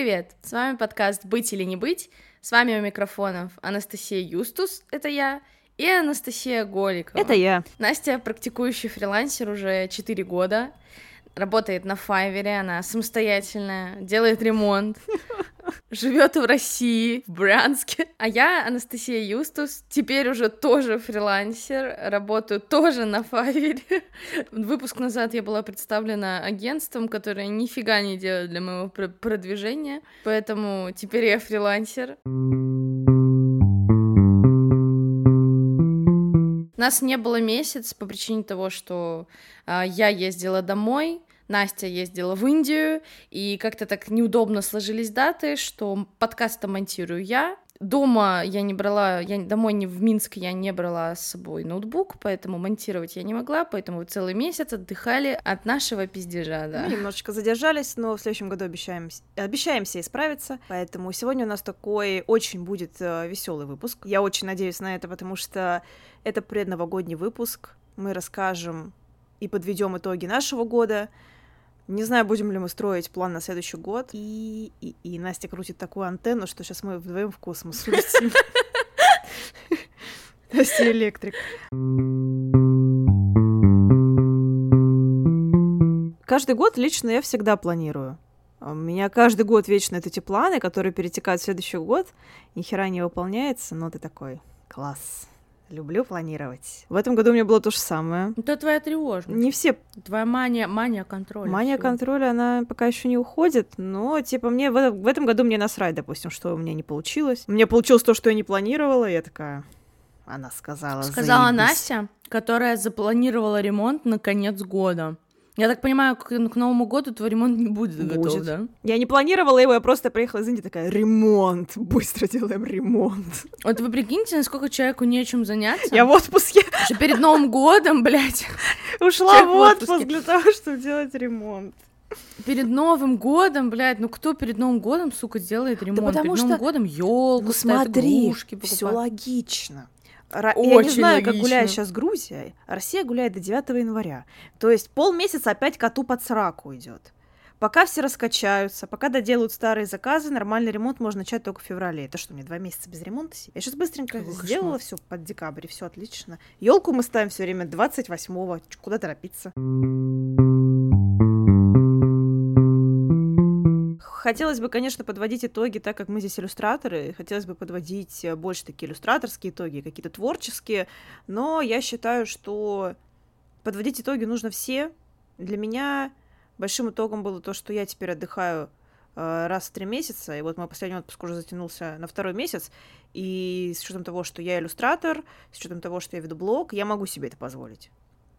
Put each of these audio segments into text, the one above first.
привет! С вами подкаст «Быть или не быть». С вами у микрофонов Анастасия Юстус, это я, и Анастасия Голикова. Это я. Настя практикующий фрилансер уже 4 года, работает на Файвере, она самостоятельная, делает ремонт, живет в России, в Брянске. А я, Анастасия Юстус, теперь уже тоже фрилансер, работаю тоже на Файвере. Выпуск назад я была представлена агентством, которое нифига не делает для моего продвижения, поэтому теперь я фрилансер. Нас не было месяц по причине того, что э, я ездила домой, Настя ездила в Индию, и как-то так неудобно сложились даты, что подкаст монтирую я. Дома я не брала, я домой не в Минск я не брала с собой ноутбук, поэтому монтировать я не могла, поэтому целый месяц отдыхали от нашего пиздежа, да. Мы немножечко задержались, но в следующем году обещаем, обещаемся исправиться, поэтому сегодня у нас такой очень будет э, веселый выпуск. Я очень надеюсь на это, потому что это предновогодний выпуск. Мы расскажем и подведем итоги нашего года, не знаю, будем ли мы строить план на следующий год. И, и, и Настя крутит такую антенну, что сейчас мы вдвоем в космос улетим. Настя электрик. Каждый год лично я всегда планирую. У меня каждый год вечно эти планы, которые перетекают в следующий год. Ни хера не выполняется, но ты такой, класс. Люблю планировать. В этом году у меня было то же самое. Это твоя тревожность. Не все. Твоя мания, мания контроля. Мания всего. контроля, она пока еще не уходит, но, типа, мне в, в этом году мне насрать, допустим, что у меня не получилось. У меня получилось то, что я не планировала, и я такая... Она сказала, Сказала заебись. Настя, которая запланировала ремонт на конец года. Я так понимаю, к, к Новому году твой ремонт не будет, будет готов, да? Я не планировала его, я просто приехала из Индии такая, ремонт, быстро делаем ремонт. Вот вы прикиньте, насколько человеку нечем заняться. Я в отпуске. Что перед Новым годом, блядь. Ушла в отпуск для того, чтобы делать ремонт. Перед Новым годом, блядь, ну кто перед Новым годом, сука, делает ремонт? Да потому перед что... Новым годом елку, ну, смотри, все логично. Ра- Очень я не знаю, логично. как гуляет сейчас Грузия. Россия гуляет до 9 января. То есть полмесяца опять коту под сраку идет. Пока все раскачаются, пока доделают старые заказы, нормальный ремонт можно начать только в феврале. Это что, мне два месяца без ремонта? Я сейчас быстренько Какой сделала все под декабрь, все отлично. Елку мы ставим все время 28-го. Куда торопиться? Хотелось бы, конечно, подводить итоги, так как мы здесь иллюстраторы, хотелось бы подводить э, больше такие иллюстраторские итоги, какие-то творческие, но я считаю, что подводить итоги нужно все. Для меня большим итогом было то, что я теперь отдыхаю э, раз в три месяца, и вот мой последний отпуск уже затянулся на второй месяц, и с учетом того, что я иллюстратор, с учетом того, что я веду блог, я могу себе это позволить.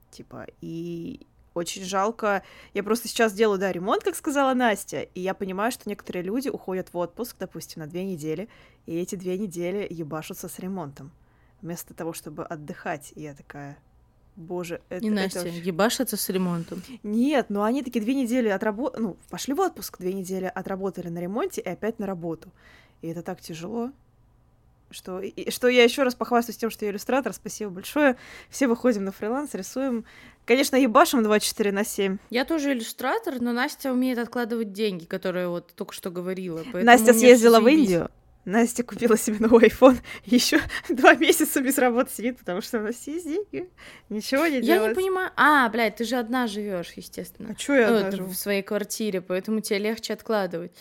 Типа, и очень жалко. Я просто сейчас делаю, да, ремонт, как сказала Настя, и я понимаю, что некоторые люди уходят в отпуск, допустим, на две недели, и эти две недели ебашутся с ремонтом, вместо того, чтобы отдыхать. И я такая, боже, это... И Настя, это... ебашатся с ремонтом? Нет, но они такие две недели отработали, ну, пошли в отпуск, две недели отработали на ремонте и опять на работу. И это так тяжело что, и, что я еще раз похвастаюсь тем, что я иллюстратор. Спасибо большое. Все выходим на фриланс, рисуем. Конечно, ебашим 24 на 7. Я тоже иллюстратор, но Настя умеет откладывать деньги, которые вот только что говорила. Настя съездила в Индию. Настя купила себе новый iPhone, еще два месяца без работы сидит, потому что у нас есть деньги, ничего не делает. Я не понимаю. А, блядь, ты же одна живешь, естественно. А что я ну, одна живу? В своей квартире, поэтому тебе легче откладывать.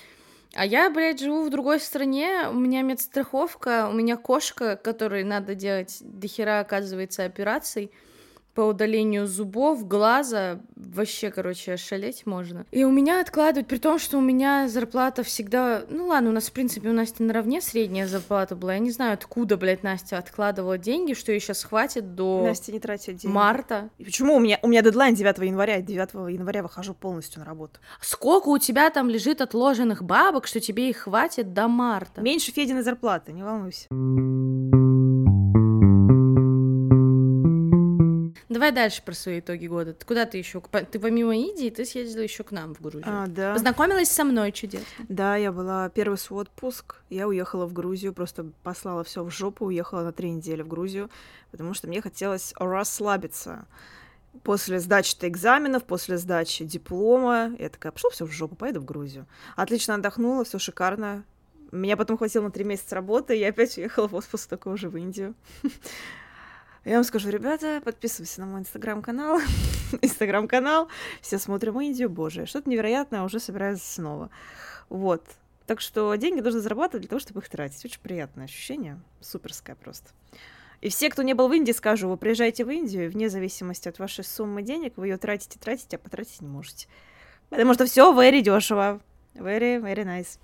А я, блядь, живу в другой стране, у меня медстраховка, у меня кошка, которой надо делать дохера, оказывается, операций по удалению зубов, глаза, вообще, короче, шалеть можно. И у меня откладывать, при том, что у меня зарплата всегда... Ну ладно, у нас, в принципе, у Насти наравне средняя зарплата была. Я не знаю, откуда, блядь, Настя откладывала деньги, что ей сейчас хватит до... Настя не тратит деньги. Марта. И почему? У меня, у меня дедлайн 9 января, и 9 января выхожу полностью на работу. Сколько у тебя там лежит отложенных бабок, что тебе их хватит до марта? Меньше Фединой зарплаты, не волнуйся. Давай дальше про свои итоги года. Куда ты еще? Ты помимо Индии, ты съездила еще к нам в Грузию. А, да. Познакомилась со мной чудесно. Да, я была первый свой отпуск. Я уехала в Грузию, просто послала все в жопу, уехала на три недели в Грузию, потому что мне хотелось расслабиться. после сдачи экзаменов, после сдачи диплома, я такая, пошло все в жопу, поеду в Грузию. Отлично отдохнула, все шикарно. Меня потом хватило на три месяца работы, и я опять уехала в отпуск такой уже в Индию. Я вам скажу, ребята, подписывайтесь на мой инстаграм-канал. инстаграм-канал. Все смотрим Индию, боже, что-то невероятное, уже собираюсь снова. Вот. Так что деньги нужно зарабатывать для того, чтобы их тратить. Очень приятное ощущение. Суперское просто. И все, кто не был в Индии, скажу, вы приезжаете в Индию, вне зависимости от вашей суммы денег, вы ее тратите, тратите, а потратить не можете. Потому что все very дешево. Very, very nice.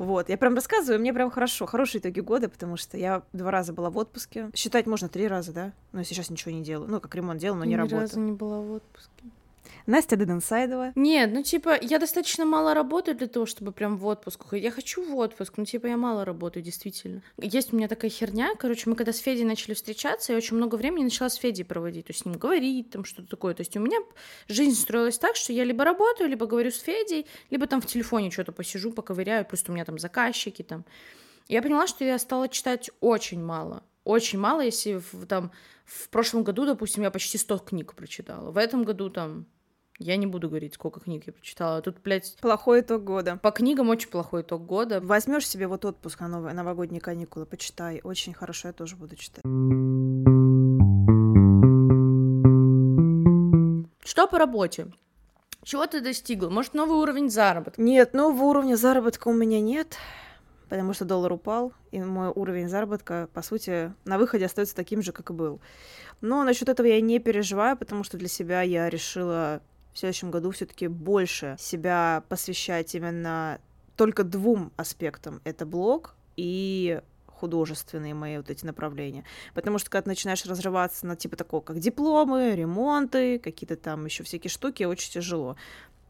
Вот, я прям рассказываю, мне прям хорошо, хорошие итоги года, потому что я два раза была в отпуске. Считать можно три раза, да? Но сейчас ничего не делаю. Ну, как ремонт делал, но не Ни работаю. разу не была в отпуске. Настя Деденсайдова. Нет, ну типа, я достаточно мало работаю для того, чтобы прям в отпуск уходить. Я хочу в отпуск, но типа я мало работаю, действительно. Есть у меня такая херня, короче, мы когда с Федей начали встречаться, я очень много времени начала с Федей проводить, то есть с ним говорить, там что-то такое. То есть у меня жизнь строилась так, что я либо работаю, либо говорю с Федей, либо там в телефоне что-то посижу, поковыряю, просто у меня там заказчики там. Я поняла, что я стала читать очень мало. Очень мало, если в, там в прошлом году, допустим, я почти 100 книг прочитала. В этом году там я не буду говорить, сколько книг я прочитала. Тут, блядь, Плохой итог года. по книгам очень плохой итог года. Возьмешь себе вот отпуск на новые, новогодние каникулы, почитай. Очень хорошо, я тоже буду читать. Что по работе? Чего ты достигла? Может, новый уровень заработка? Нет, нового уровня заработка у меня нет, потому что доллар упал, и мой уровень заработка, по сути, на выходе остается таким же, как и был. Но насчет этого я не переживаю, потому что для себя я решила в следующем году все-таки больше себя посвящать именно только двум аспектам. Это блог и художественные мои вот эти направления. Потому что когда ты начинаешь разрываться на типа такого, как дипломы, ремонты, какие-то там еще всякие штуки, очень тяжело.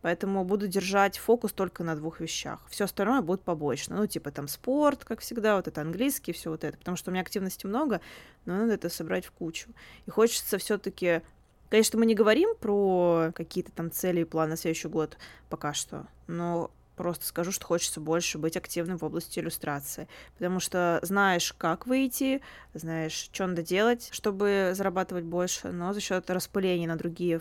Поэтому буду держать фокус только на двух вещах. Все остальное будет побочно. Ну, типа там спорт, как всегда, вот это английский, все вот это. Потому что у меня активности много, но надо это собрать в кучу. И хочется все-таки Конечно, мы не говорим про какие-то там цели и планы на следующий год пока что, но просто скажу, что хочется больше быть активным в области иллюстрации, потому что знаешь, как выйти, знаешь, что надо делать, чтобы зарабатывать больше, но за счет распыления на другие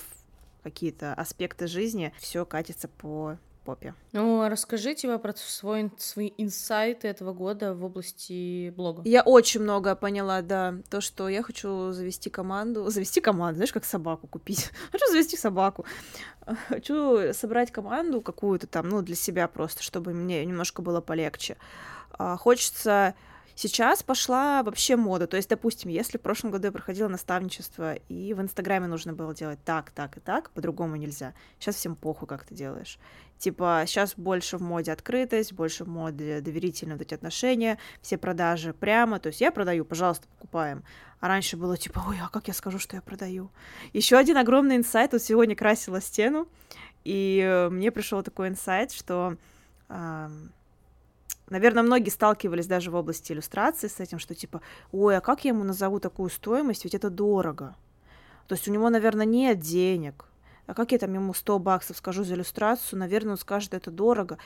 какие-то аспекты жизни все катится по попе. Ну, а расскажи типа про свой, свои инсайты этого года в области блога. Я очень много поняла, да, то, что я хочу завести команду, завести команду, знаешь, как собаку купить. Хочу завести собаку. Хочу собрать команду какую-то там, ну, для себя просто, чтобы мне немножко было полегче. А, Хочется Сейчас пошла вообще мода. То есть, допустим, если в прошлом году я проходила наставничество, и в Инстаграме нужно было делать так, так и так, по-другому нельзя. Сейчас всем похуй, как ты делаешь. Типа, сейчас больше в моде открытость, больше в моде доверительные вот эти отношения, все продажи прямо. То есть я продаю, пожалуйста, покупаем. А раньше было типа, ой, а как я скажу, что я продаю? Еще один огромный инсайт. Вот сегодня красила стену, и э, мне пришел такой инсайт, что ам, Наверное, многие сталкивались даже в области иллюстрации с этим, что типа, ой, а как я ему назову такую стоимость, ведь это дорого. То есть у него, наверное, нет денег. А как я там ему 100 баксов скажу за иллюстрацию, наверное, он скажет, это дорого.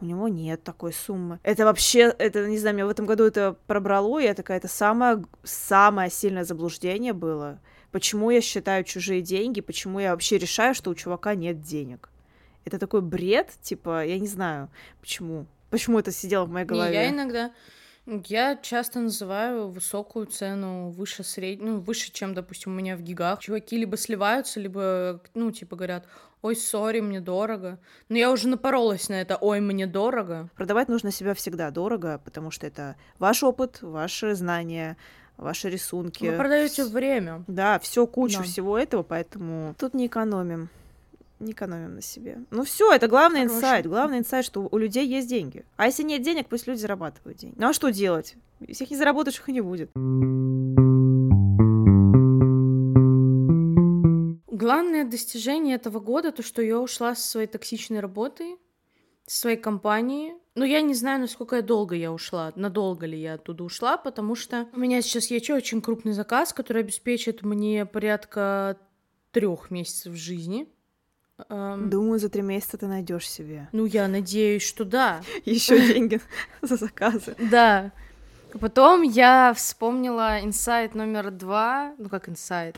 У него нет такой суммы. Это вообще, это, не знаю, меня в этом году это пробрало, и я такая, это самое, самое сильное заблуждение было. Почему я считаю чужие деньги, почему я вообще решаю, что у чувака нет денег. Это такой бред, типа, я не знаю, почему. Почему это сидело в моей голове? Не, я иногда... Я часто называю высокую цену выше средней, ну, выше, чем, допустим, у меня в гигах. Чуваки либо сливаются, либо, ну, типа говорят, ой, сори, мне дорого. Но я уже напоролась на это, ой, мне дорого. Продавать нужно себя всегда дорого, потому что это ваш опыт, ваши знания, ваши рисунки. Вы продаете время. Да, все кучу Да. всего этого, поэтому тут не экономим. Не экономим на себе. Ну все, это главный Хороший. инсайт. Главный инсайт, что у людей есть деньги. А если нет денег, пусть люди зарабатывают деньги. Ну а что делать? Их не заработаешь, их и не будет. Главное достижение этого года то, что я ушла со своей токсичной работы, со своей компании. Но я не знаю, насколько я долго я ушла, надолго ли я оттуда ушла, потому что у меня сейчас есть очень крупный заказ, который обеспечит мне порядка трех месяцев жизни. Эм, Думаю, за три месяца ты найдешь себе Ну, я надеюсь, что да. еще деньги за заказы. Да. Потом я вспомнила инсайт номер два. Ну, как инсайт?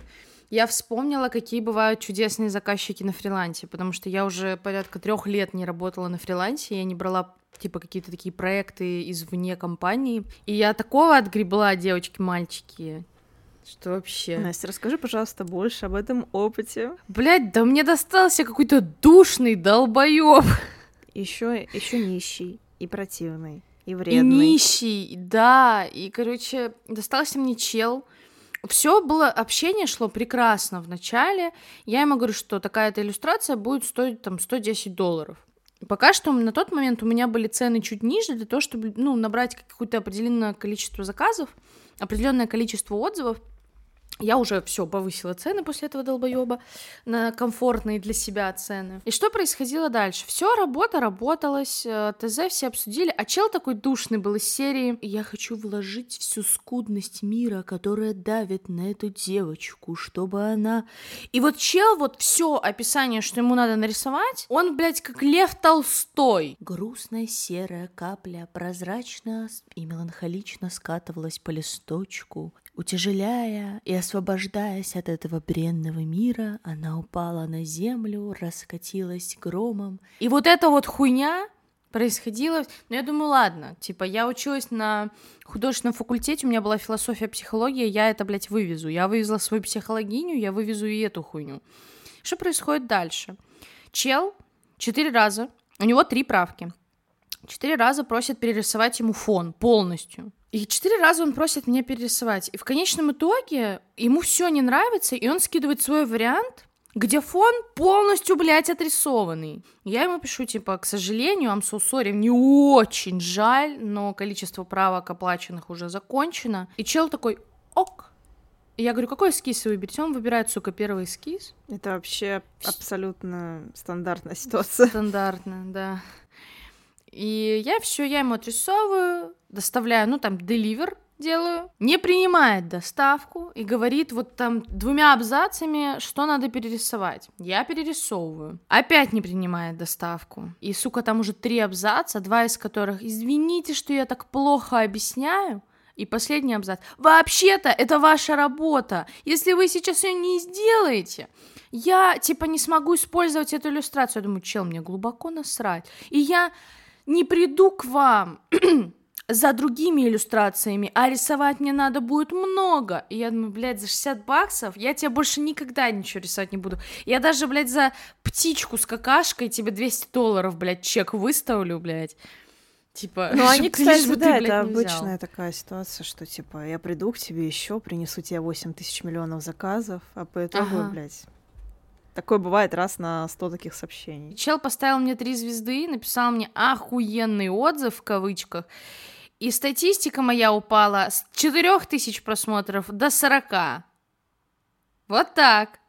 Я вспомнила, какие бывают чудесные заказчики на фрилансе, потому что я уже порядка трех лет не работала на фрилансе, я не брала типа какие-то такие проекты извне компании. И я такого отгребла, девочки-мальчики, что вообще? Настя, расскажи, пожалуйста, больше об этом опыте. Блять, да мне достался какой-то душный долбоёб. Еще, еще нищий и противный и вредный. И нищий, да. И, короче, достался мне чел. Все было, общение шло прекрасно в начале. Я ему говорю, что такая-то иллюстрация будет стоить там 110 долларов. Пока что на тот момент у меня были цены чуть ниже для того, чтобы ну, набрать какое-то определенное количество заказов, определенное количество отзывов, я уже все повысила цены после этого долбоеба на комфортные для себя цены. И что происходило дальше? Все, работа работалась, э, ТЗ все обсудили, а чел такой душный был из серии «Я хочу вложить всю скудность мира, которая давит на эту девочку, чтобы она...» И вот чел, вот все описание, что ему надо нарисовать, он, блядь, как Лев Толстой. Грустная серая капля прозрачно и меланхолично скатывалась по листочку, Утяжеляя и освобождаясь от этого бренного мира, она упала на землю, раскатилась громом. И вот эта вот хуйня происходила... Ну, я думаю, ладно, типа, я училась на художественном факультете, у меня была философия, психология, я это, блядь, вывезу. Я вывезла свою психологиню, я вывезу и эту хуйню. Что происходит дальше? Чел четыре раза, у него три правки, четыре раза просит перерисовать ему фон полностью. И четыре раза он просит меня перерисовать. И в конечном итоге ему все не нравится, и он скидывает свой вариант, где фон полностью, блядь, отрисованный. Я ему пишу, типа, к сожалению, I'm so sorry, мне очень жаль, но количество правок оплаченных уже закончено. И чел такой, ок. И я говорю, какой эскиз вы выберете? Он выбирает, сука, первый эскиз. Это вообще абсолютно стандартная ситуация. Стандартно, да. И я все, я ему отрисовываю, доставляю, ну там, деливер делаю, не принимает доставку и говорит вот там двумя абзацами, что надо перерисовать. Я перерисовываю. Опять не принимает доставку. И, сука, там уже три абзаца, два из которых «Извините, что я так плохо объясняю», и последний абзац. Вообще-то это ваша работа. Если вы сейчас ее не сделаете, я типа не смогу использовать эту иллюстрацию. Я думаю, чел, мне глубоко насрать. И я не приду к вам за другими иллюстрациями, а рисовать мне надо будет много. И я думаю, блядь, за 60 баксов я тебе больше никогда ничего рисовать не буду. Я даже, блядь, за птичку с какашкой тебе 200 долларов, блядь, чек выставлю, блядь. Типа, ну они, кстати, бы да, ты, это обычная такая ситуация, что типа я приду к тебе еще, принесу тебе 8 тысяч миллионов заказов, а по итогу, ага. блядь, Такое бывает раз на 100 таких сообщений. Чел поставил мне три звезды, написал мне охуенный отзыв в кавычках. И статистика моя упала с 4000 просмотров до 40. Вот так.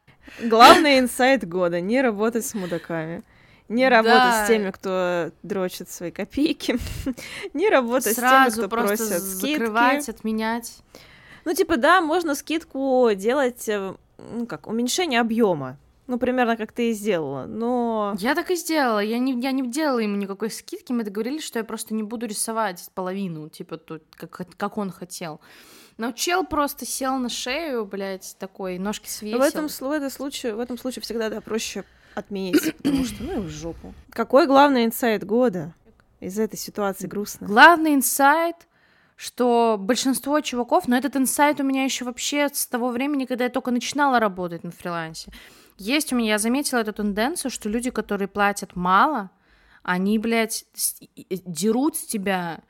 Главный инсайт года — не работать с мудаками. Не работать да. с теми, кто дрочит свои копейки. не работать Сразу с теми, кто просто просит скидки. закрывать, отменять. Ну, типа, да, можно скидку делать, э, ну, как, уменьшение объема. Ну, примерно как ты и сделала, но... Я так и сделала. Я не, я не делала ему никакой скидки. Мы договорились, что я просто не буду рисовать половину, типа, тут, как, как он хотел. Но чел просто сел на шею, блядь, такой, ножки свесил. В этом, в, этом случае, в этом случае всегда, да, проще отменить, потому что, ну, и в жопу. Какой главный инсайт года из этой ситуации грустно? Главный инсайт что большинство чуваков, но этот инсайт у меня еще вообще с того времени, когда я только начинала работать на фрилансе. Есть у меня, я заметила эту тенденцию, что люди, которые платят мало, они, блядь, дерут с тебя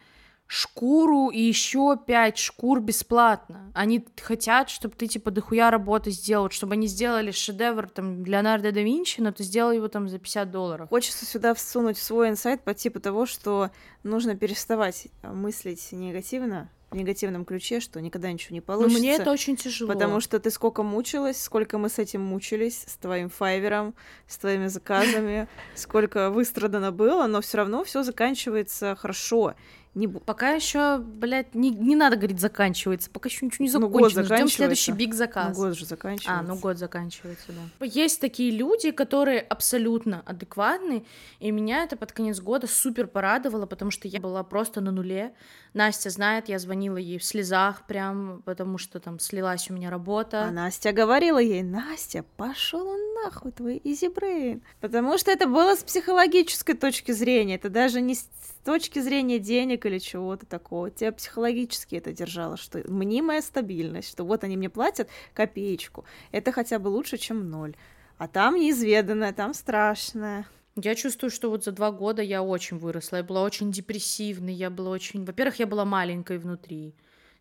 шкуру и еще пять шкур бесплатно. Они хотят, чтобы ты, типа, дохуя работы сделал, чтобы они сделали шедевр, там, Леонардо да Винчи, но ты сделал его, там, за 50 долларов. Хочется сюда всунуть свой инсайт по типу того, что нужно переставать мыслить негативно, в негативном ключе, что никогда ничего не получится. Но мне это очень тяжело. Потому что ты сколько мучилась, сколько мы с этим мучились, с твоим файвером, с твоими заказами, сколько выстрадано было, но все равно все заканчивается хорошо. Не... Пока еще, блядь, не, не надо говорить заканчивается, пока еще ничего не закончено. Ну, Ждем следующий биг заказ. Ну, год же заканчивается. А, ну год заканчивается, да. Есть такие люди, которые абсолютно адекватны, и меня это под конец года супер порадовало, потому что я была просто на нуле, Настя знает, я звонила ей в слезах прям, потому что там слилась у меня работа. А Настя говорила ей, Настя, пошел он нахуй, твой изибрейн. Потому что это было с психологической точки зрения, это даже не с точки зрения денег или чего-то такого. Тебя психологически это держало, что мнимая стабильность, что вот они мне платят копеечку. Это хотя бы лучше, чем ноль. А там неизведанное, там страшное. Я чувствую, что вот за два года я очень выросла. Я была очень депрессивной, я была очень... Во-первых, я была маленькой внутри.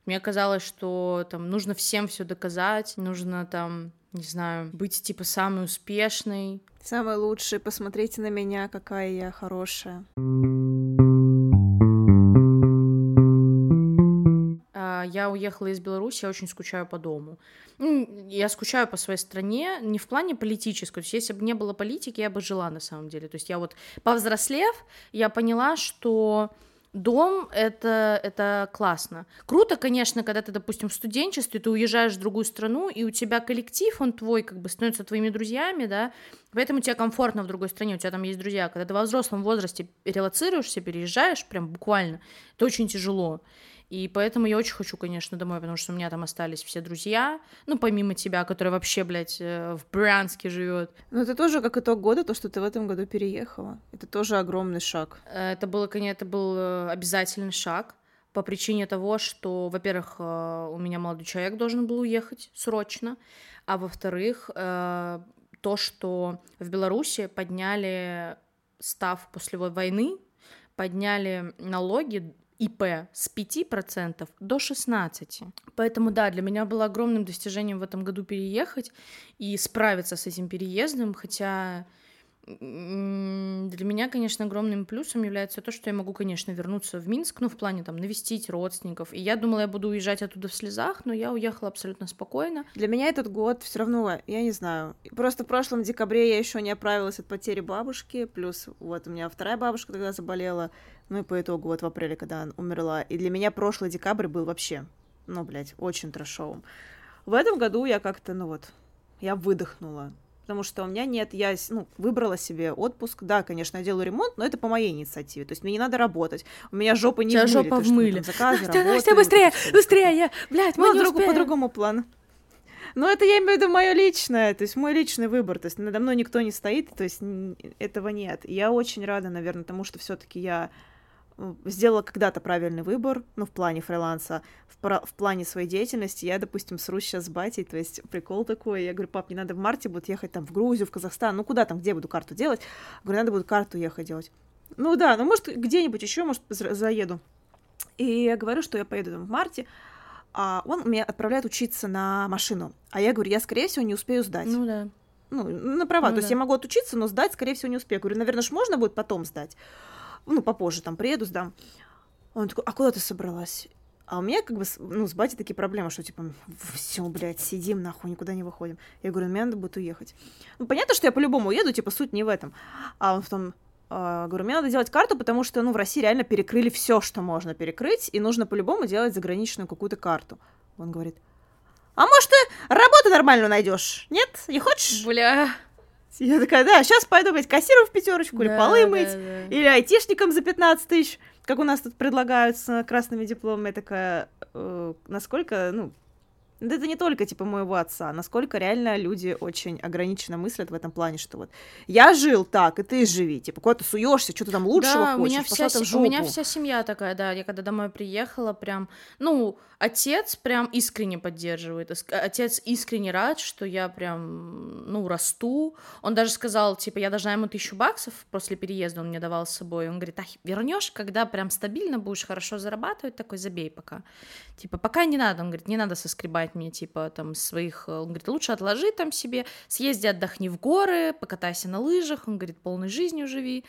Мне казалось, что там нужно всем все доказать, нужно там, не знаю, быть типа самой успешной. Самой лучшей, посмотрите на меня, какая я хорошая. Уехала из Беларуси, я очень скучаю по дому. Ну, я скучаю по своей стране не в плане политической. То есть, если бы не было политики, я бы жила на самом деле. То есть, я вот повзрослев, я поняла, что дом это, это классно. Круто, конечно, когда ты, допустим, в студенчестве, ты уезжаешь в другую страну, и у тебя коллектив, он твой, как бы становится твоими друзьями, да, поэтому тебе комфортно в другой стране, у тебя там есть друзья. Когда ты во взрослом возрасте релацируешься, переезжаешь, прям буквально, это очень тяжело. И поэтому я очень хочу, конечно, домой, потому что у меня там остались все друзья, ну, помимо тебя, который вообще, блядь, э, в Брянске живет. Ну, это тоже как итог года, то, что ты в этом году переехала. Это тоже огромный шаг. Э, это было, конечно, это был э, обязательный шаг по причине того, что, во-первых, у меня молодой человек должен был уехать срочно, а во-вторых, то, что в Беларуси подняли став после войны, подняли налоги ИП с 5% до 16%. Поэтому, да, для меня было огромным достижением в этом году переехать и справиться с этим переездом, хотя для меня, конечно, огромным плюсом является то, что я могу, конечно, вернуться в Минск, ну, в плане там навестить родственников. И я думала, я буду уезжать оттуда в слезах, но я уехала абсолютно спокойно. Для меня этот год все равно, я не знаю, просто в прошлом декабре я еще не оправилась от потери бабушки, плюс вот у меня вторая бабушка тогда заболела, ну и по итогу вот в апреле, когда она умерла. И для меня прошлый декабрь был вообще, ну, блядь, очень трэшовым. В этом году я как-то, ну вот, я выдохнула потому что у меня нет, я ну, выбрала себе отпуск, да, конечно, я делаю ремонт, но это по моей инициативе, то есть мне не надо работать, у меня жопа не Тебя в жопа в мыле. заказы, Настя, Настя, быстрее, быстрее, я, блядь, мы ну, не другу, по другому плану. Но это я имею в виду мое личное, то есть мой личный выбор, то есть надо мной никто не стоит, то есть этого нет. Я очень рада, наверное, тому, что все-таки я сделала когда-то правильный выбор, ну, в плане фриланса, в, про- в плане своей деятельности. Я, допустим, срусь сейчас с батей, то есть прикол такой. Я говорю, пап, не надо в марте будет ехать там в Грузию, в Казахстан, ну, куда там, где буду карту делать? Говорю, надо будет карту ехать делать. Ну, да, ну, может, где-нибудь еще, может, заеду. И я говорю, что я поеду там в марте, а он меня отправляет учиться на машину. А я говорю, я, скорее всего, не успею сдать. Ну, да. Ну, на права. Ну, То да. есть я могу отучиться, но сдать, скорее всего, не успею. Говорю, наверное, ж можно будет потом сдать ну, попозже там приеду, сдам. Он такой, а куда ты собралась? А у меня как бы, ну, с батей такие проблемы, что типа, все, блядь, сидим нахуй, никуда не выходим. Я говорю, мне надо будет уехать. Ну, понятно, что я по-любому уеду, типа, суть не в этом. А он в том, э, говорю, мне надо делать карту, потому что, ну, в России реально перекрыли все, что можно перекрыть, и нужно по-любому делать заграничную какую-то карту. Он говорит, а может, ты работу нормальную найдешь? Нет? Не хочешь? Бля. Я такая, да, сейчас пойду, блядь, кассиром в пятерочку, да, или полы да, мыть, да. или айтишником за 15 тысяч, как у нас тут предлагают с красными дипломами. Я такая, э, насколько, ну, это не только, типа, моего отца, насколько реально люди очень ограниченно мыслят в этом плане, что вот я жил так, и ты живи, типа, куда ты суешься, что ты там лучшего да, хочешь, у меня, вся, в у меня вся семья такая, да, я когда домой приехала, прям, ну, отец прям искренне поддерживает, отец искренне рад, что я прям, ну, расту, он даже сказал, типа, я должна ему тысячу баксов после переезда, он мне давал с собой, он говорит, а вернешь, когда прям стабильно будешь хорошо зарабатывать, такой, забей пока, типа, пока не надо, он говорит, не надо соскребать мне, типа, там, своих, он говорит, лучше отложи там себе, съезди, отдохни в горы, покатайся на лыжах, он говорит, полной жизнью живи,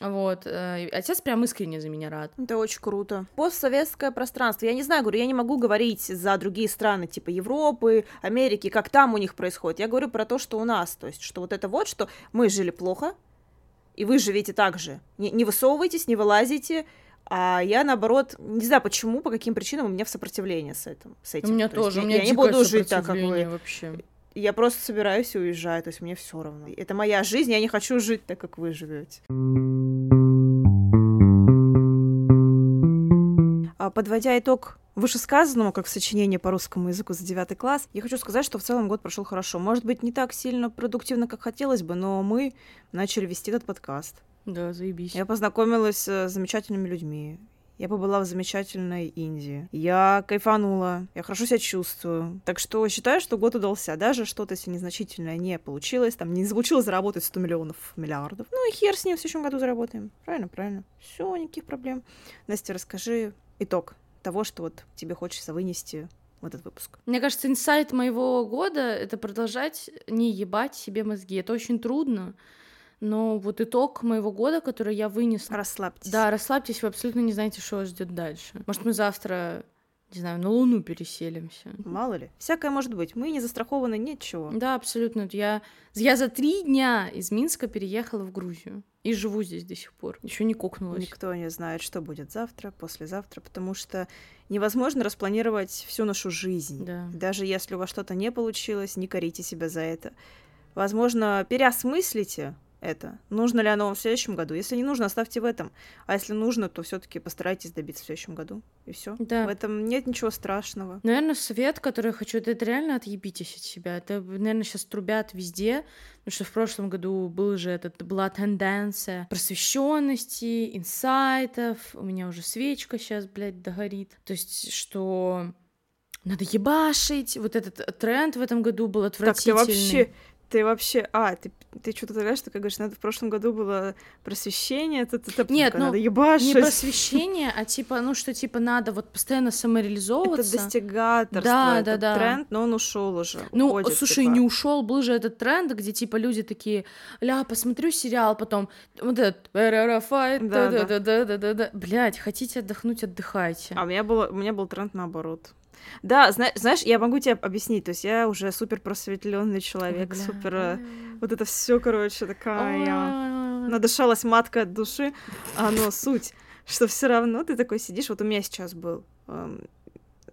вот. Э, отец прям искренне за меня рад. Это очень круто. Постсоветское пространство. Я не знаю, говорю, я не могу говорить за другие страны, типа Европы, Америки, как там у них происходит. Я говорю про то, что у нас. То есть, что вот это вот, что мы жили плохо, и вы живете так же. Не, не высовывайтесь, не вылазите, а я, наоборот, не знаю почему, по каким причинам у меня в сопротивлении с этим. С этим. У меня то тоже, есть, у меня я не буду жить так, как вы. Вообще. Я просто собираюсь и уезжаю, то есть мне все равно. Это моя жизнь, я не хочу жить так, как вы живете. А подводя итог вышесказанному, как в сочинении по русскому языку за девятый класс, я хочу сказать, что в целом год прошел хорошо. Может быть, не так сильно продуктивно, как хотелось бы, но мы начали вести этот подкаст. Да, заебись. Я познакомилась с замечательными людьми. Я побыла в замечательной Индии. Я кайфанула. Я хорошо себя чувствую. Так что считаю, что год удался. Даже что-то, если незначительное, не получилось. Там не получилось заработать 100 миллионов миллиардов. Ну и хер с ним в следующем году заработаем. Правильно, правильно. Все, никаких проблем. Настя, расскажи итог того, что вот тебе хочется вынести в этот выпуск. Мне кажется, инсайт моего года — это продолжать не ебать себе мозги. Это очень трудно. Но вот итог моего года, который я вынесла... Расслабьтесь. Да, расслабьтесь, вы абсолютно не знаете, что вас ждет дальше. Может, мы завтра, не знаю, на Луну переселимся. Мало ли. Всякое может быть. Мы не застрахованы ничего. Да, абсолютно. Я, я за три дня из Минска переехала в Грузию. И живу здесь до сих пор. Еще не кокнулась. Никто не знает, что будет завтра, послезавтра, потому что невозможно распланировать всю нашу жизнь. Да. Даже если у вас что-то не получилось, не корите себя за это. Возможно, переосмыслите это. Нужно ли оно в следующем году? Если не нужно, оставьте в этом. А если нужно, то все-таки постарайтесь добиться в следующем году. И все. Да. В этом нет ничего страшного. Наверное, совет, который я хочу, это, это реально отъебитесь от себя. Это, наверное, сейчас трубят везде, потому что в прошлом году был же этот, была тенденция просвещенности, инсайтов. У меня уже свечка сейчас, блядь, догорит. То есть, что надо ебашить. Вот этот тренд в этом году был отвратительный. Так ты вообще ты вообще... А, ты, ты что-то говоришь, что, как говоришь, надо в прошлом году было просвещение, тут, тут, Нет, ну, надо ебашить. не просвещение, а типа, ну, что, типа, надо вот постоянно самореализовываться. Это достигаторство, да, это да, да. тренд, но он ушел уже. Ну, уходит, слушай, типа. не ушел, был же этот тренд, где, типа, люди такие, ля, посмотрю сериал, потом вот этот, да. да, да, да, да, да. Блядь, хотите отдохнуть, отдыхайте. А у меня, было, у меня был тренд наоборот. Да, зна- знаешь, я могу тебе объяснить, то есть я уже супер просветленный человек, Бля. супер... э, Вот это все, короче, такая... Надышалась матка от души, а но суть, что все равно ты такой сидишь, вот у меня сейчас был эм,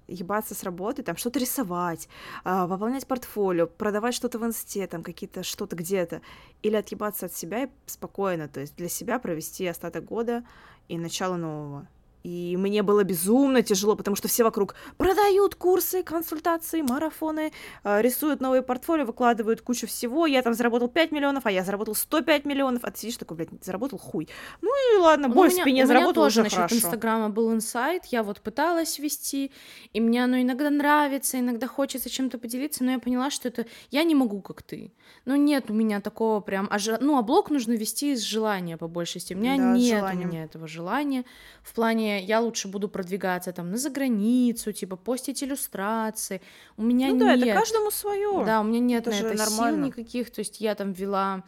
ебаться с работы, там что-то рисовать, а, пополнять портфолио, продавать что-то в инсте, там какие-то что-то где-то, или отъебаться от себя и спокойно, то есть для себя провести остаток года и начало нового. И мне было безумно тяжело, потому что все вокруг продают курсы, консультации, марафоны, э, рисуют новые портфолио, выкладывают кучу всего. Я там заработал 5 миллионов, а я заработал 105 миллионов. А ты сидишь такой, блядь, заработал хуй. Ну и ладно, Ну, боль у в спине у меня заработал тоже уже насчет хорошо. Инстаграма был инсайт, я вот пыталась вести, и мне оно иногда нравится, иногда хочется чем-то поделиться, но я поняла, что это я не могу, как ты. Ну, нет у меня такого прям... А же- Ну, а блог нужно вести из желания по большей части. У меня Да, нет у меня этого желания. В плане, я лучше буду продвигаться там на заграницу, типа постить иллюстрации. У меня Ну да, нет. это каждому свое. Да, у меня нет это на это нормально. сил никаких. То есть я там вела...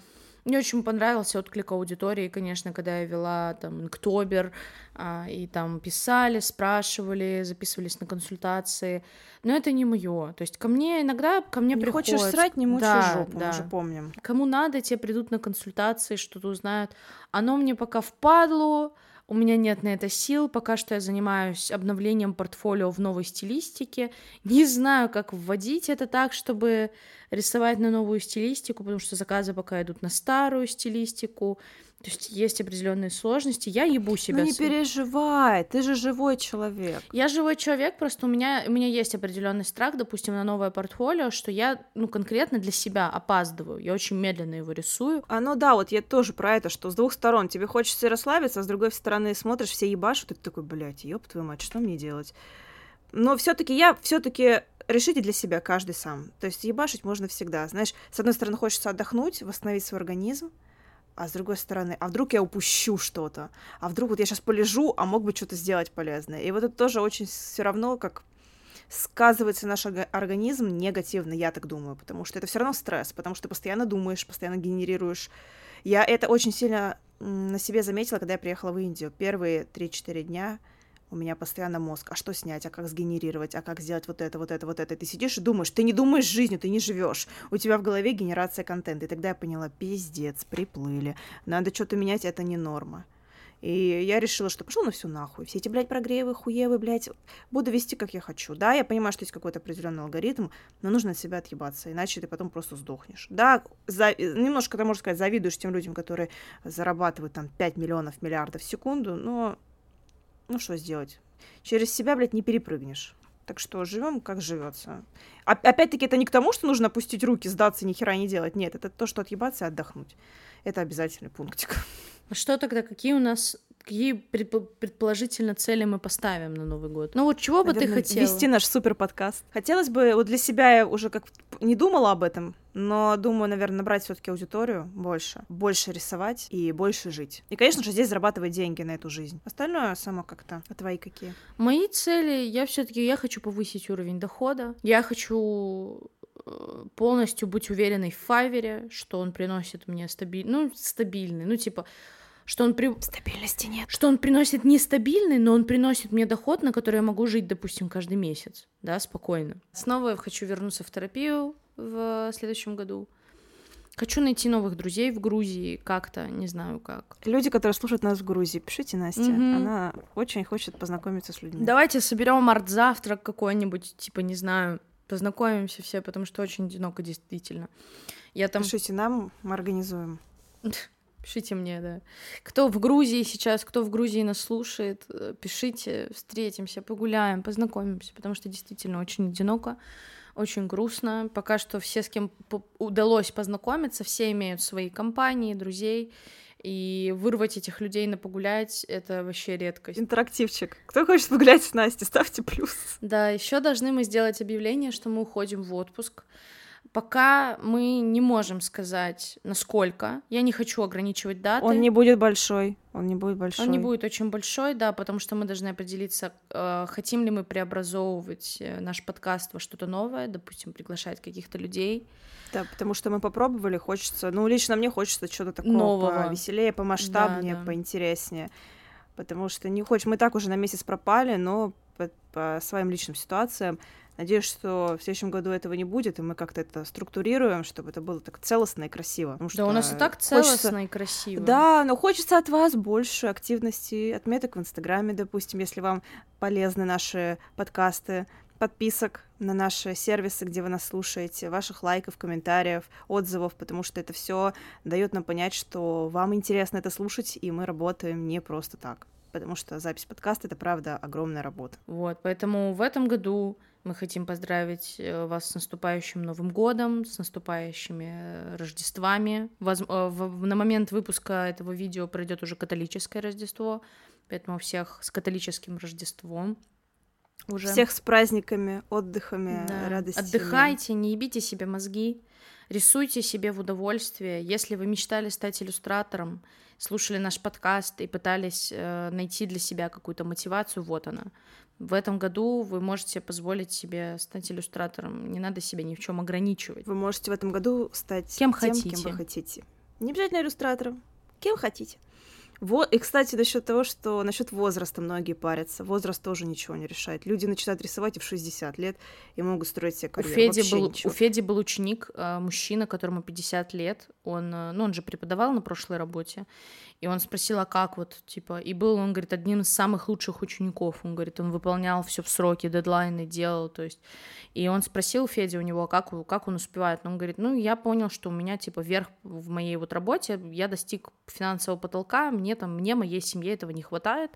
Мне очень понравился отклик аудитории, конечно, когда я вела там Инктобер, а, и там писали, спрашивали, записывались на консультации. Но это не мое. То есть ко мне иногда ко мне Не приходят... хочешь срать, не мучай Да, жопу, да. мы же помним. Кому надо, те придут на консультации, что-то узнают. Оно мне пока впадло, у меня нет на это сил, пока что я занимаюсь обновлением портфолио в новой стилистике. Не знаю, как вводить это так, чтобы рисовать на новую стилистику, потому что заказы пока идут на старую стилистику. То есть есть определенные сложности. Я ебу себя. Ну не с- переживай, ты же живой человек. я живой человек, просто у меня, у меня есть определенный страх, допустим, на новое портфолио, что я, ну, конкретно для себя опаздываю. Я очень медленно его рисую. А ну да, вот я тоже про это, что с двух сторон тебе хочется расслабиться, а с другой стороны смотришь, все ебашут, и ты такой, блядь, ёб твою мать, что мне делать? Но все таки я все таки решите для себя каждый сам. То есть ебашить можно всегда. Знаешь, с одной стороны хочется отдохнуть, восстановить свой организм, а с другой стороны, а вдруг я упущу что-то? А вдруг вот я сейчас полежу, а мог бы что-то сделать полезное? И вот это тоже очень все равно как сказывается наш орга- организм негативно, я так думаю, потому что это все равно стресс, потому что ты постоянно думаешь, постоянно генерируешь. Я это очень сильно на себе заметила, когда я приехала в Индию. Первые 3-4 дня у меня постоянно мозг. А что снять? А как сгенерировать? А как сделать вот это, вот это, вот это? И ты сидишь и думаешь, ты не думаешь жизнью, ты не живешь. У тебя в голове генерация контента. И тогда я поняла, пиздец, приплыли. Надо что-то менять, это не норма. И я решила, что пошел на всю нахуй. Все эти, блядь, прогревы, хуевы, блядь, буду вести, как я хочу. Да, я понимаю, что есть какой-то определенный алгоритм, но нужно от себя отъебаться, иначе ты потом просто сдохнешь. Да, за- немножко, ты, можно сказать, завидуешь тем людям, которые зарабатывают там 5 миллионов, миллиардов в секунду, но ну что сделать? через себя, блядь, не перепрыгнешь. Так что живем, как живется. Опять-таки, это не к тому, что нужно опустить руки, сдаться, ни хера не делать. Нет, это то, что отъебаться и отдохнуть. Это обязательный пунктик. А что тогда, какие у нас какие предположительно цели мы поставим на Новый год? Ну вот чего бы Наверное, ты хотела? Вести наш супер подкаст. Хотелось бы, вот для себя я уже как не думала об этом, но думаю, наверное, набрать все-таки аудиторию больше, больше рисовать и больше жить. И, конечно же, здесь зарабатывать деньги на эту жизнь. Остальное само как-то. А твои какие? Мои цели, я все-таки я хочу повысить уровень дохода. Я хочу э, полностью быть уверенной в Файвере, что он приносит мне стабильный, ну, стабильный, ну, типа, что он при... Стабильности нет. Что он приносит нестабильный, но он приносит мне доход, на который я могу жить, допустим, каждый месяц, да, спокойно. Снова я хочу вернуться в терапию в следующем году. Хочу найти новых друзей в Грузии как-то, не знаю как. Люди, которые слушают нас в Грузии, пишите Насте. Mm-hmm. Она очень хочет познакомиться с людьми. Давайте соберем арт-завтрак какой-нибудь, типа, не знаю, познакомимся все, потому что очень одиноко действительно. Я там... Пишите нам, мы организуем. Пишите мне, да. Кто в Грузии сейчас, кто в Грузии нас слушает, э, пишите, встретимся, погуляем, познакомимся, потому что действительно очень одиноко, очень грустно. Пока что все, с кем удалось познакомиться, все имеют свои компании, друзей, и вырвать этих людей на погулять — это вообще редкость. Интерактивчик. Кто хочет погулять с Настей, ставьте плюс. Да, еще должны мы сделать объявление, что мы уходим в отпуск. Пока мы не можем сказать, насколько. Я не хочу ограничивать даты. Он не будет большой. Он не будет большой. Он не будет очень большой, да, потому что мы должны определиться, э, хотим ли мы преобразовывать э, наш подкаст во что-то новое, допустим, приглашать каких-то людей. Да, потому что мы попробовали, хочется, ну, лично мне хочется что-то такого Нового. повеселее, помасштабнее, да, да. поинтереснее. Потому что не хочешь, мы так уже на месяц пропали, но по, по своим личным ситуациям Надеюсь, что в следующем году этого не будет, и мы как-то это структурируем, чтобы это было так целостно и красиво. Потому да, у нас и так целостно хочется... и красиво. Да, но хочется от вас больше активности, отметок в Инстаграме, допустим, если вам полезны наши подкасты, подписок на наши сервисы, где вы нас слушаете, ваших лайков, комментариев, отзывов, потому что это все дает нам понять, что вам интересно это слушать, и мы работаем не просто так. Потому что запись подкаста это правда огромная работа. Вот, поэтому в этом году мы хотим поздравить э, вас с наступающим Новым годом, с наступающими э, Рождествами. Воз... Э, на момент выпуска этого видео пройдет уже католическое Рождество, поэтому всех с католическим Рождеством. Уже. Всех с праздниками, отдыхами, да. радостями. Отдыхайте, не ебите себе мозги, рисуйте себе в удовольствие. Если вы мечтали стать иллюстратором, слушали наш подкаст и пытались э, найти для себя какую-то мотивацию, вот она. В этом году вы можете позволить себе стать иллюстратором. Не надо себя ни в чем ограничивать. Вы можете в этом году стать кем тем, хотите. кем вы хотите. Не обязательно иллюстратором, кем хотите. Во... И, кстати, насчет того, что насчет возраста многие парятся. Возраст тоже ничего не решает. Люди начинают рисовать и в 60 лет и могут строить себе карьеру. У Феди, был, ничего. у Феди был ученик, э, мужчина, которому 50 лет. Он, э, ну, он же преподавал на прошлой работе. И он спросил, а как вот, типа, и был, он говорит, одним из самых лучших учеников. Он говорит, он выполнял все в сроки, дедлайны делал, то есть. И он спросил Феди у него, как, как он успевает. Он говорит, ну, я понял, что у меня, типа, верх в моей вот работе, я достиг финансового потолка, мне там, мне, моей семье этого не хватает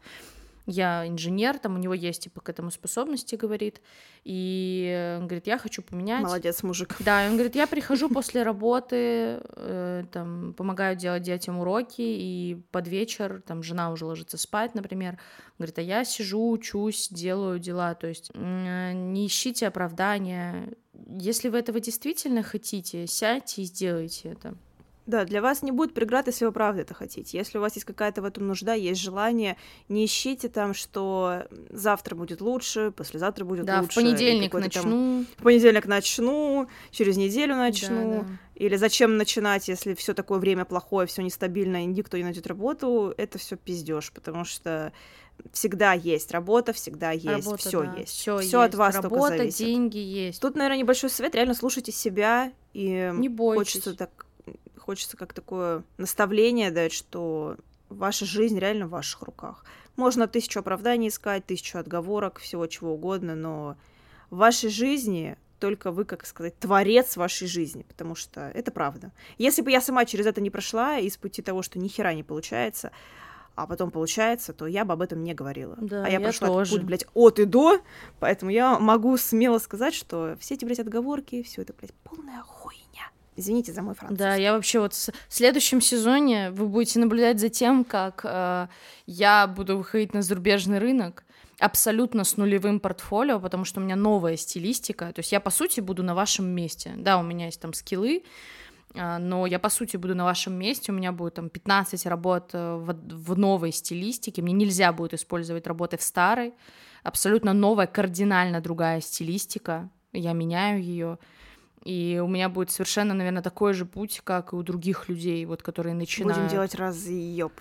я инженер, там у него есть типа к этому способности, говорит, и он говорит, я хочу поменять. Молодец, мужик. Да, и он говорит, я прихожу после работы, э, там, помогаю делать детям уроки, и под вечер, там, жена уже ложится спать, например, он говорит, а я сижу, учусь, делаю дела, то есть э, не ищите оправдания, если вы этого действительно хотите, сядьте и сделайте это. Да, для вас не будет преград, если вы правда это хотите. Если у вас есть какая-то в этом нужда, есть желание, не ищите там, что завтра будет лучше, послезавтра будет да, лучше. в понедельник начну. Там, в понедельник начну, через неделю начну. Да, да. Или зачем начинать, если все такое время плохое, все нестабильно, и никто не найдет работу, это все пиздеж, потому что всегда есть работа, всегда есть, все да. есть. Все от вас работа, только зависит. деньги есть. Тут, наверное, небольшой совет. Реально слушайте себя и не бойтесь. хочется так хочется как такое наставление дать, что ваша жизнь реально в ваших руках. Можно тысячу оправданий искать, тысячу отговорок, всего чего угодно, но в вашей жизни только вы, как сказать, творец вашей жизни, потому что это правда. Если бы я сама через это не прошла, из пути того, что ни хера не получается, а потом получается, то я бы об этом не говорила. Да, а я, я прошла тоже. этот путь, блядь, от и до, поэтому я могу смело сказать, что все эти, блядь, отговорки, все это, блядь, полная хуйня. Извините за мой французский. Да, я вообще вот в следующем сезоне вы будете наблюдать за тем, как э, я буду выходить на зарубежный рынок абсолютно с нулевым портфолио, потому что у меня новая стилистика. То есть я, по сути, буду на вашем месте. Да, у меня есть там скиллы, а, но я, по сути, буду на вашем месте, у меня будет там 15 работ э, в, в новой стилистике, мне нельзя будет использовать работы в старой, абсолютно новая, кардинально другая стилистика, я меняю ее, и у меня будет совершенно, наверное, такой же путь, как и у других людей, вот, которые начинают. Будем делать разъеб.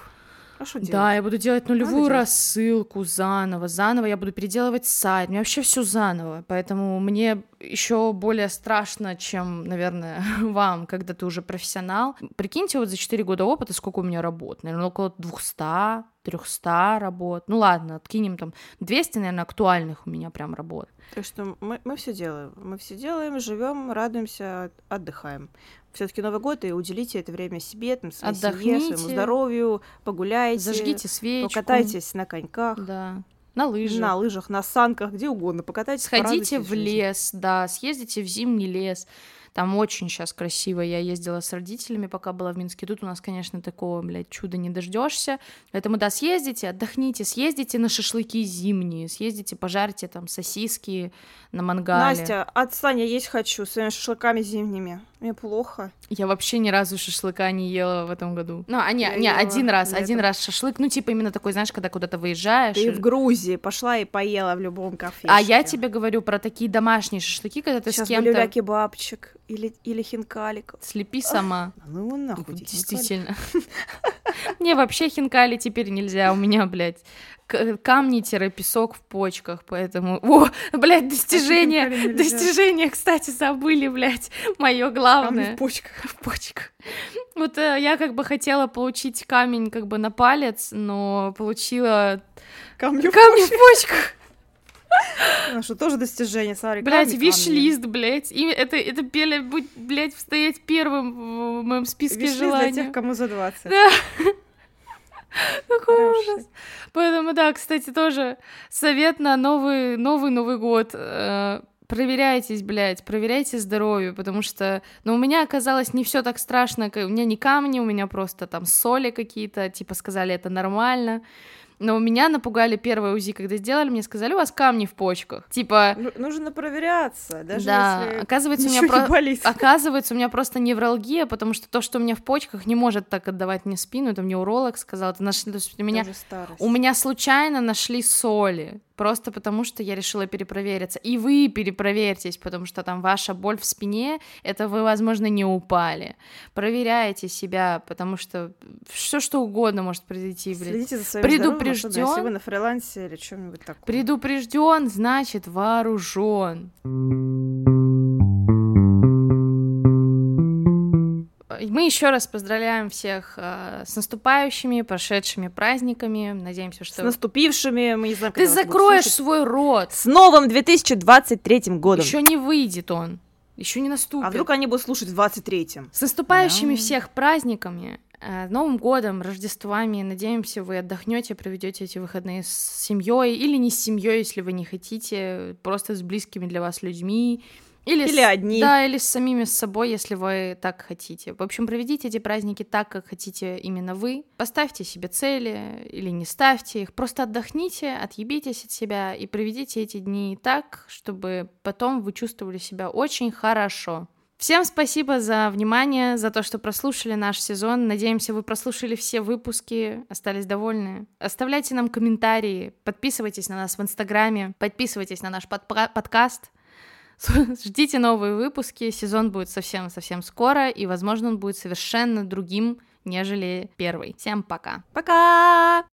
Хорошо делать. Да, я буду делать нулевую делать. рассылку заново, заново я буду переделывать сайт, мне вообще все заново, поэтому мне еще более страшно, чем, наверное, вам, когда ты уже профессионал. Прикиньте, вот за 4 года опыта сколько у меня работ, наверное, около 200, 300 работ, ну ладно, откинем там 200, наверное, актуальных у меня прям работ. Так что мы, мы все делаем. Мы все делаем, живем, радуемся, отдыхаем. Все-таки Новый год и уделите это время себе, там, своей семье, Отдохните. своему здоровью, погуляйте, Зажгите свечку. покатайтесь на коньках, Да, на лыжах. на лыжах, на санках, где угодно, покатайтесь. Сходите в жизни. лес, да, съездите в зимний лес. Там очень сейчас красиво. Я ездила с родителями, пока была в Минске. Тут у нас, конечно, такого, блядь, чуда не дождешься. Поэтому, да, съездите, отдохните, съездите на шашлыки зимние, съездите, пожарьте там сосиски на мангале. Настя, отстань, я есть хочу своими шашлыками зимними. Мне плохо. Я вообще ни разу шашлыка не ела в этом году. Ну, а не, Я не, один раз, летом. один раз шашлык. Ну, типа именно такой, знаешь, когда куда-то выезжаешь. Ты и- в Грузии пошла и поела в любом кафе. А я тебе говорю про такие домашние шашлыки, когда ты Сейчас с кем-то... люля-кебабчик или, или хинкаликов. Слепи сама. Ну его нахуй. Действительно. Мне вообще хинкали теперь нельзя, у меня, блядь, камни-песок в почках, поэтому... О, блядь, достижение, достижение, кстати, забыли, блядь, мое Камни главное. в почках. В почках. Вот э, я как бы хотела получить камень как бы на палец, но получила Камни в камни в почках. Ну что, тоже достижение, смотри. Блять, камни, виш-лист, блядь. И это, это, блядь, будь, блядь, стоять первым в моем камни. списке Виш-лист для желаний. тех, кому за 20. Да. Какой Хороший. ужас. Поэтому, да, кстати, тоже совет на новый, новый Новый год. Э, Проверяйтесь, блядь, проверяйте здоровье, потому что, ну, у меня оказалось не все так страшно, у меня не камни, у меня просто там соли какие-то, типа сказали, это нормально. Но у меня напугали первое УЗИ, когда сделали, мне сказали, у вас камни в почках. Типа, Ну, Нужно проверяться, даже да, если оказывается, у меня про- болит. Оказывается, у меня просто невралгия, потому что то, что у меня в почках, не может так отдавать мне спину. Это мне уролог сказал. Это нашли, то есть у меня, у меня случайно нашли соли. Просто потому, что я решила перепровериться. И вы перепроверьтесь, потому что там ваша боль в спине, это вы, возможно, не упали. Проверяйте себя, потому что все что угодно может произойти. Следите за своим здоровьем, Предупреждён. особенно если вы на фрилансе или что-нибудь такое. Предупрежден, значит вооружен. Мы еще раз поздравляем всех э, с наступающими, прошедшими праздниками. Надеемся, С что наступившими, мы не знаем, ты закроешь свой рот. С новым 2023 годом. Еще не выйдет он, еще не наступит. А вдруг они будут слушать в 23-м? С наступающими Да. всех праздниками, э, Новым годом, Рождествами. Надеемся, вы отдохнете, проведете эти выходные с семьей или не с семьей, если вы не хотите, просто с близкими для вас людьми. Или, Или с- одни. Да, или с самими с собой, если вы так хотите. В общем, проведите эти праздники так, как хотите именно вы. Поставьте себе цели или не ставьте их. Просто отдохните, отъебитесь от себя и проведите эти дни так, чтобы потом вы чувствовали себя очень хорошо. Всем спасибо за внимание, за то, что прослушали наш сезон. Надеемся, вы прослушали все выпуски, остались довольны. Оставляйте нам комментарии, подписывайтесь на нас в Инстаграме, подписывайтесь на наш подпа- подкаст. Ждите новые выпуски, сезон будет совсем-совсем скоро, и, возможно, он будет совершенно другим, нежели первый. Всем пока! Пока!